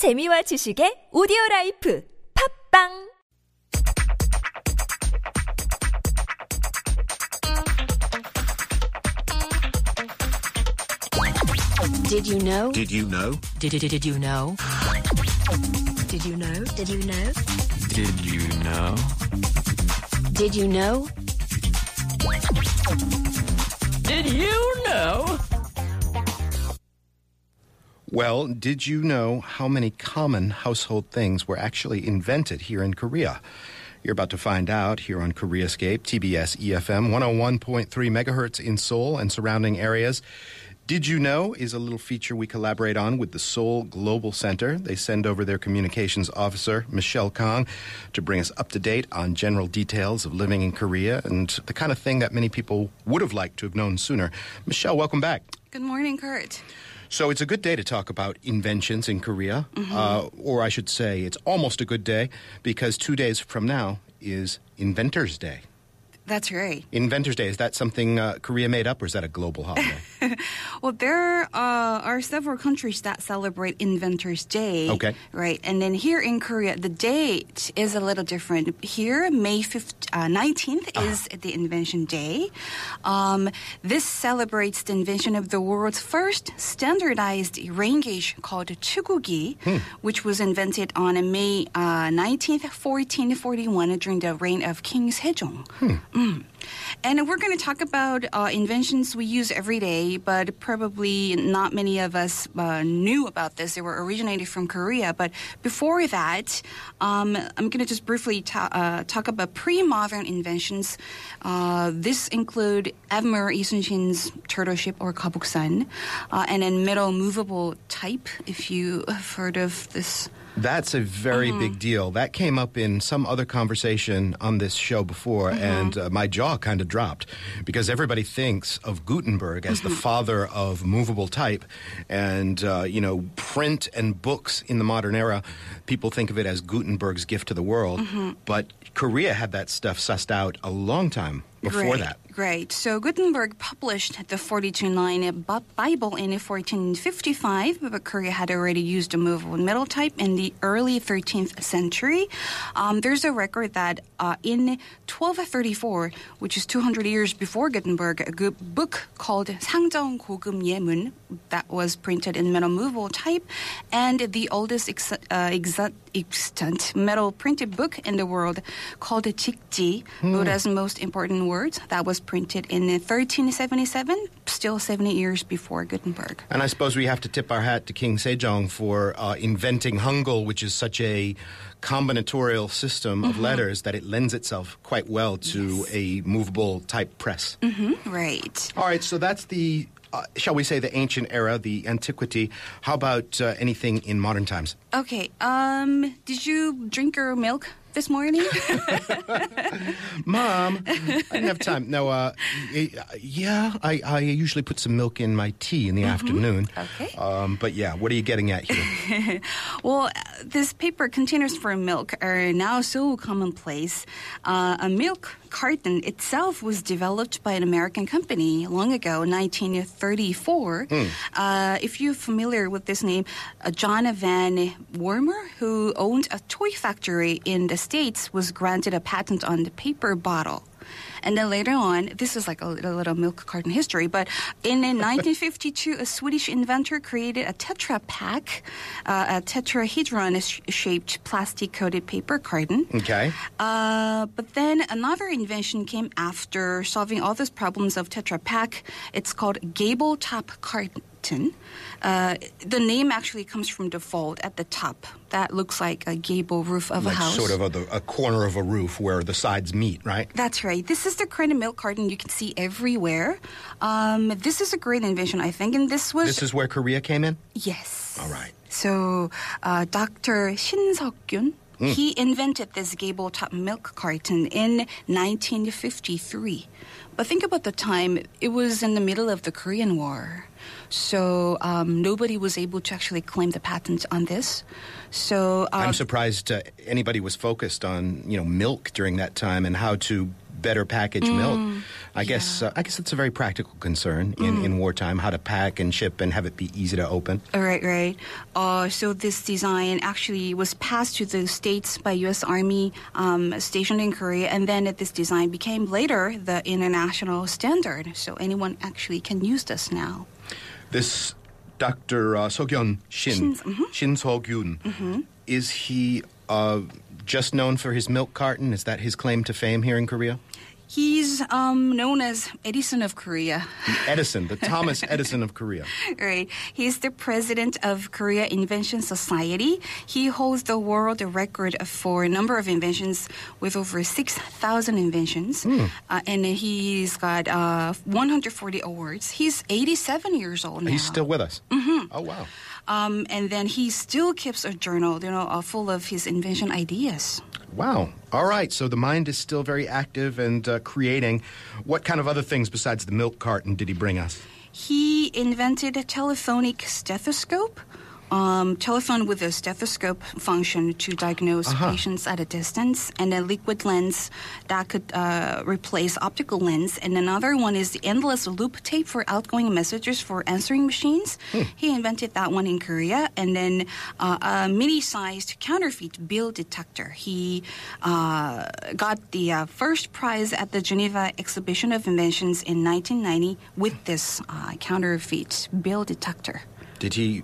재미와 지식의 오디오 라이프 팝빵 Did you know? Did you know? Did, did, did you know? Did you know? Did you know? Did you know? Did you know? Well, did you know how many common household things were actually invented here in Korea? You're about to find out here on Koreascape, TBS EFM 101.3 megahertz in Seoul and surrounding areas. Did You Know is a little feature we collaborate on with the Seoul Global Center. They send over their communications officer, Michelle Kang, to bring us up to date on general details of living in Korea and the kind of thing that many people would have liked to have known sooner. Michelle, welcome back. Good morning, Kurt. So it's a good day to talk about inventions in Korea, uh, or I should say, it's almost a good day because two days from now is Inventors' Day. That's right. Inventors' Day is that something uh, Korea made up, or is that a global holiday? Well, there uh, are several countries that celebrate Inventors' Day. Okay. Right. And then here in Korea, the date is a little different. Here, May 5th, uh, 19th Ah. is the Invention Day. Um, this celebrates the invention of the world's first standardized rain gauge called Chugugi, Hmm. which was invented on May uh, 19th, 1441 during the reign of King Sejong. Mm. And we're going to talk about uh, inventions we use every day, but probably not many of us uh, knew about this. They were originated from Korea. But before that, um, I'm going to just briefly ta- uh, talk about pre-modern inventions. Uh, this include Admiral Lee Sun-shin's turtle ship or geobukseon, uh, and then metal movable type. If you have heard of this. That's a very big deal. That came up in some other conversation on this show before, and uh, my jaw kind of dropped because everybody thinks of Gutenberg as the father of movable type and, uh, you know, print and books in the modern era. People think of it as Gutenberg's gift to the world, but Korea had that stuff sussed out a long time before Great, that. Great. So Gutenberg published the 42-line Bi- Bible in 1455, but Korea had already used a movable metal type in the early 13th century. Um, there's a record that uh, in 1234, which is 200 years before Gutenberg, a good book called 상정 고금 예문 that was printed in metal movable type, and the oldest ex- uh, exa- extant metal printed book in the world called Jikji, Buddha's most important words, that was printed in 1377, still 70 years before Gutenberg. And I suppose we have to tip our hat to King Sejong for uh, inventing Hangul, which is such a combinatorial system of letters that it lends itself quite well to a movable type press. Right. All right, so that's the, uh, shall we say, the ancient era, the antiquity. How about uh, anything in modern times? Okay. Um, did you drink your milk this morning? Mom, I didn't have time. No, uh, yeah, I, I usually put some milk in my tea in the afternoon. Okay. Um, but yeah, what are you getting at here? Well, these paper containers for milk are now so commonplace. Uh, a milk carton itself was developed by an American company long ago, 1934. Uh, if you're familiar with this name, uh, John Van Wormer, who owned a toy factory in the States, was granted a patent on the paper bottle. And then later on, this is like a little, little milk carton history, but in 1952, a Swedish inventor created a Tetra Pak, uh, a tetrahedron sh- shaped plastic coated paper carton. Okay. Uh, but then another invention came after solving all these problems of Tetra Pak. It's called gable top carton. Uh, the name actually comes from the fold at the top. That looks like a gable roof of Like a house. sort of a, a corner of a roof where the sides meet, right? That's right. This is the kind of milk carton you can see everywhere. Um, this is a great invention, I think, and this was This is where Korea came in? yes. All right. So, uh, Dr. Shin Seok-gyun, he invented this gable top milk carton in 1953. But think about the time; it was in the middle of the Korean War, so um, nobody was able to actually claim the patent on this. So, uh, I'm surprised uh, anybody was focused on, you know, milk during that time and how to better packaged milk. I guess uh, I guess it's a very practical concern in, in wartime how to pack and ship and have it be easy to open. Right, right. Uh, so this design actually was passed to the states by U.S. Army um, stationed in Korea, and then this design became later the international standard. So anyone actually can use this now. This Dr. Uh, Sogyun Shin, Shin, Shin So-gyun, is he uh, just known for his milk carton? Is that his claim to fame here in Korea? He's um, known as Edison of Korea. Edison, the Thomas Edison of Korea. Right. He's the president of Korea Invention Society. He holds the world record for a number of inventions with over 6,000 inventions. Uh, and he's got uh, 140 awards. He's 87 years old now. He's still with us. Mm-hmm. Oh, wow. Um, and then he still keeps a journal, you know, uh, full of his invention ideas. Wow. All right. So the mind is still very active and uh, creating. What kind of other things besides the milk carton did he bring us? He invented a telephonic stethoscope. Um, telephone with a stethoscope function to diagnose Uh-huh. patients at a distance, and a liquid lens that could uh, replace optical lens. And another one is the endless loop tape for outgoing messages for answering machines. Hmm. He invented that one in Korea, and then uh, a mini-sized counterfeit bill detector. He uh, got the uh, first prize at the Geneva Exhibition of Inventions in 1990 with this uh, counterfeit bill detector. Did he.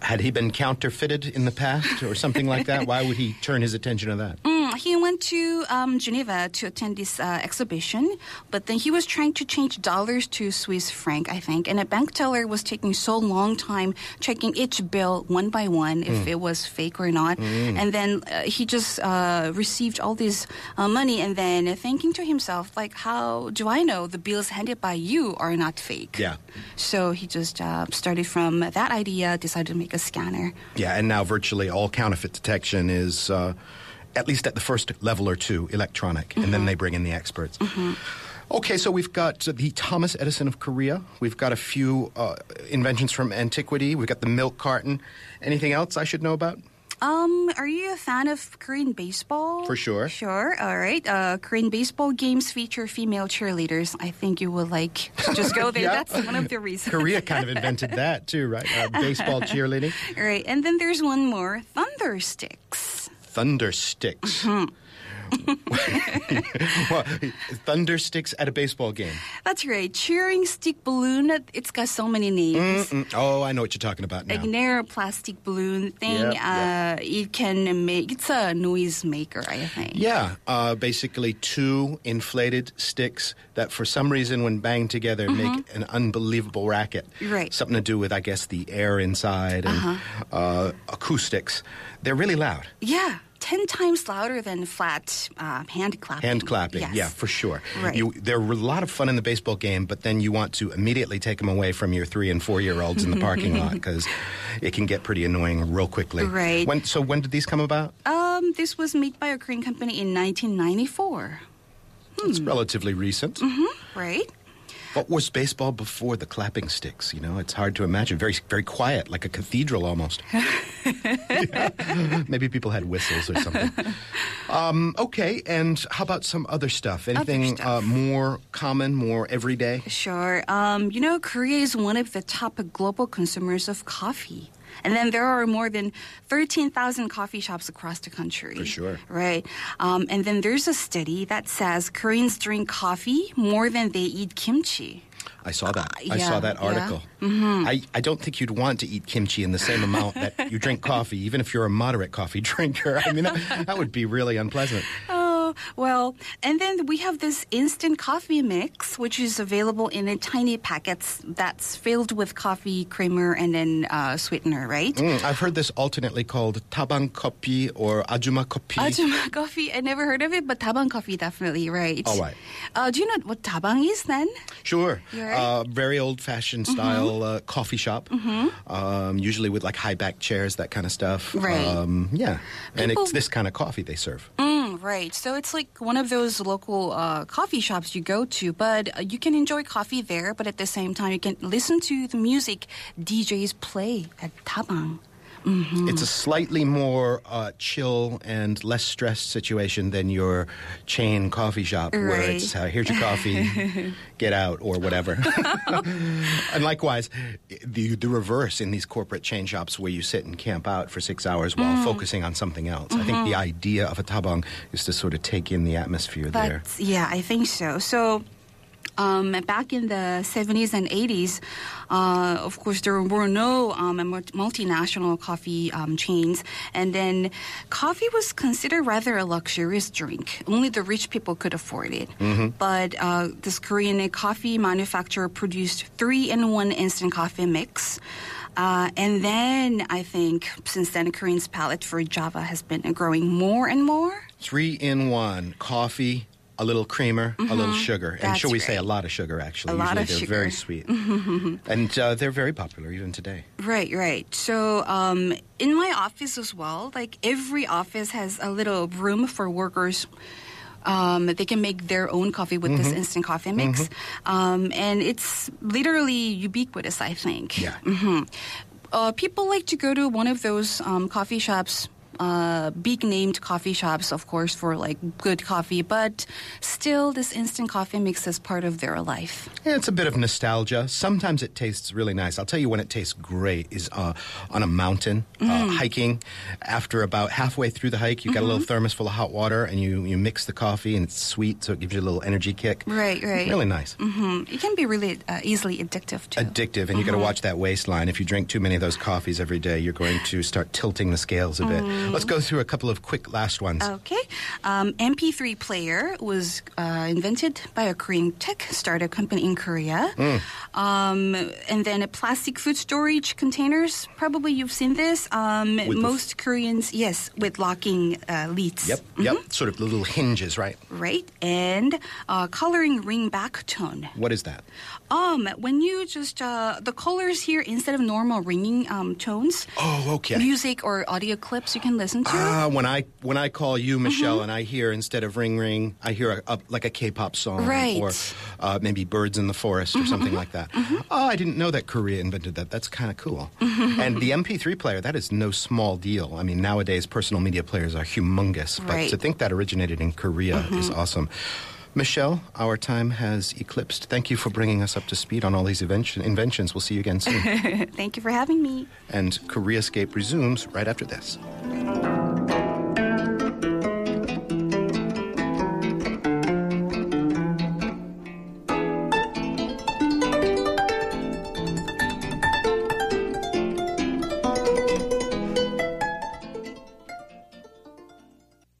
Had he been counterfeited in the past or something like that? Why would he turn his attention to that? Mm, he went to um, Geneva to attend this uh, exhibition, but then he was trying to change dollars to Swiss franc, I think, and a bank teller was taking so long time checking each bill one by one if it was fake or not, and then uh, he just uh, received all this uh, money, and then thinking to himself, like, how do I know the bills handed by you are not fake? Yeah. So he just uh, started from that idea, decided to make a scanner. Yeah, and now virtually all counterfeit detection is, uh, at least at the first level or two, electronic, and then they bring in the experts. Okay, so we've got the Thomas Edison of Korea. We've got a few uh, inventions from antiquity. We've got the milk carton. Anything else I should know about? Um, are you a fan of Korean baseball? For sure. Sure. All right. Uh, Korean baseball games feature female cheerleaders. I think you will like to just go there. Yeah. That's one of the reasons. Korea kind of invented that too, right? Uh, baseball cheerleading. All right. And then there's one more thunder sticks. Thunder sticks. Mm-hmm. Well, thunder sticks at a baseball game. That's right. Cheering stick balloon. It's got so many names. Mm, Oh, I know what you're talking about now. Like narrow plastic balloon thing. Yep, uh, It can make, it's a noise maker, I think. Yeah, uh, basically two inflated sticks that, for some reason, when banged together, make an unbelievable racket. Mm-hmm. Right. Something to do with, I guess, the air inside and uh acoustics. They're really loud. Yeah. 10 times louder than flat uh, hand clapping. Hand clapping, Yes. yeah, for sure. Right. You, they're a lot of fun in the baseball game, but then you want to immediately take them away from your three and four year olds in the parking lot because it can get pretty annoying real quickly. Right. When, so when did these come about? Um, this was made by a Korean company in 1994. It's relatively recent. Right? What was baseball before the clapping sticks? You know, it's hard to imagine. Very, very quiet, like a cathedral almost. Yeah. Maybe people had whistles or something. Um, okay, and how about some other stuff? Anything stuff. Uh, more common, more everyday? Sure. Um, you know, Korea is one of the top global consumers of coffee. And then there are more than 13,000 coffee shops across the country. For sure. Right. Um, and then there's a study that says Koreans drink coffee more than they eat kimchi. I saw that. Uh, I yeah, saw that yeah. article. I, I don't think you'd want to eat kimchi in the same amount that you drink coffee, even if you're a moderate coffee drinker. I mean, that, that would be really unpleasant. Well, and then we have this instant coffee mix, which is available in a tiny packets that's filled with coffee, creamer, and then uh, sweetener, right? Mm, I've heard this alternately called tabang kopi or ajuma kopi. Ajuma coffee, I never heard of it, but tabang coffee definitely, right? All right. Uh, do you know what tabang is then? Sure. You're Uh, very old fashioned Mm-hmm. style uh, coffee shop. Um, usually with like high back chairs, that kind of stuff. Right. Um, yeah. and it's this kind of coffee they serve. Mm, right. So it's like one of those local uh, coffee shops you go to, but uh, you can enjoy coffee there, but at the same time, you can listen to the music DJs play at tabang. It's a slightly more uh, chill and less stressed situation than your chain coffee shop where it's uh, here's your coffee, get out or whatever. and likewise, the the reverse in these corporate chain shops where you sit and camp out for six hours while Mm. focusing on something else. I think the idea of a tabang is to sort of take in the atmosphere there. Yeah, I think so. So. Um, back in the 70s and 80s, uh, of course, there were no um, multinational coffee um, chains. And then coffee was considered rather a luxurious drink. Only the rich people could afford it. But uh, this Korean coffee manufacturer produced three in one instant coffee mix. Uh, and then I think since then, Korean's palate for Java has been growing more and more. Three in one coffee, a little creamer, a little sugar. And Mm-hmm. That's shall we say a lot of sugar, actually? A lot Usually of they're sugar. very sweet. and uh, they're very popular even today. Right, right. So, um, in my office as well, like every office has a little room for workers. Um, they can make their own coffee with this instant coffee mix, um, and it's literally ubiquitous. I think. Yeah. hmm Uh, people like to go to one of those um, coffee shops. Uh, big named coffee shops, of course, for like good coffee, but still, this instant coffee mix is part of their life. Yeah, it's a bit of nostalgia. Sometimes it tastes really nice. I'll tell you when it tastes great is uh, on a mountain, uh, Mm. hiking. After about halfway through the hike, you got a Mm-hmm. little thermos full of hot water and you, you mix the coffee and it's sweet, so it gives you a little energy kick. Right, right. Really nice. hmm It can be really uh, easily addictive too. Addictive, and you got to watch that waistline. If you drink too many of those coffees every day, you're going to start tilting the scales a bit. Mm. Let's go through a couple of quick last ones. Okay. Um, MP3 player was uh, invented by a Korean tech startup company in Korea. Mm. Um, and then a plastic food storage containers. Probably you've seen this. Um, the f- most Koreans, yes, with locking uh, lids. Yep, yep. Sort of the little hinges, right? Right. And uh, coloring ring back tone. What is that? Um, when you just uh, the colors here instead of normal ringing um, tones, Oh, okay. music or audio clips you can listen to. Ah, when I when I call Mm-hmm. you Michelle and I hear instead of ring ring, I hear a, a, like a K-pop song Right. or uh, maybe Birds in the Forest or something like that. Oh, I didn't know that Korea invented that. That's kind of cool. And the MP3 player, that is no small deal. I mean, nowadays personal media players are humongous, but Right. to think that originated in Korea is awesome. Michelle, our time has eclipsed. Thank you for bringing us up to speed on all these invention, inventions. We'll see you again soon. Thank you for having me. and Koreascape resumes right after this.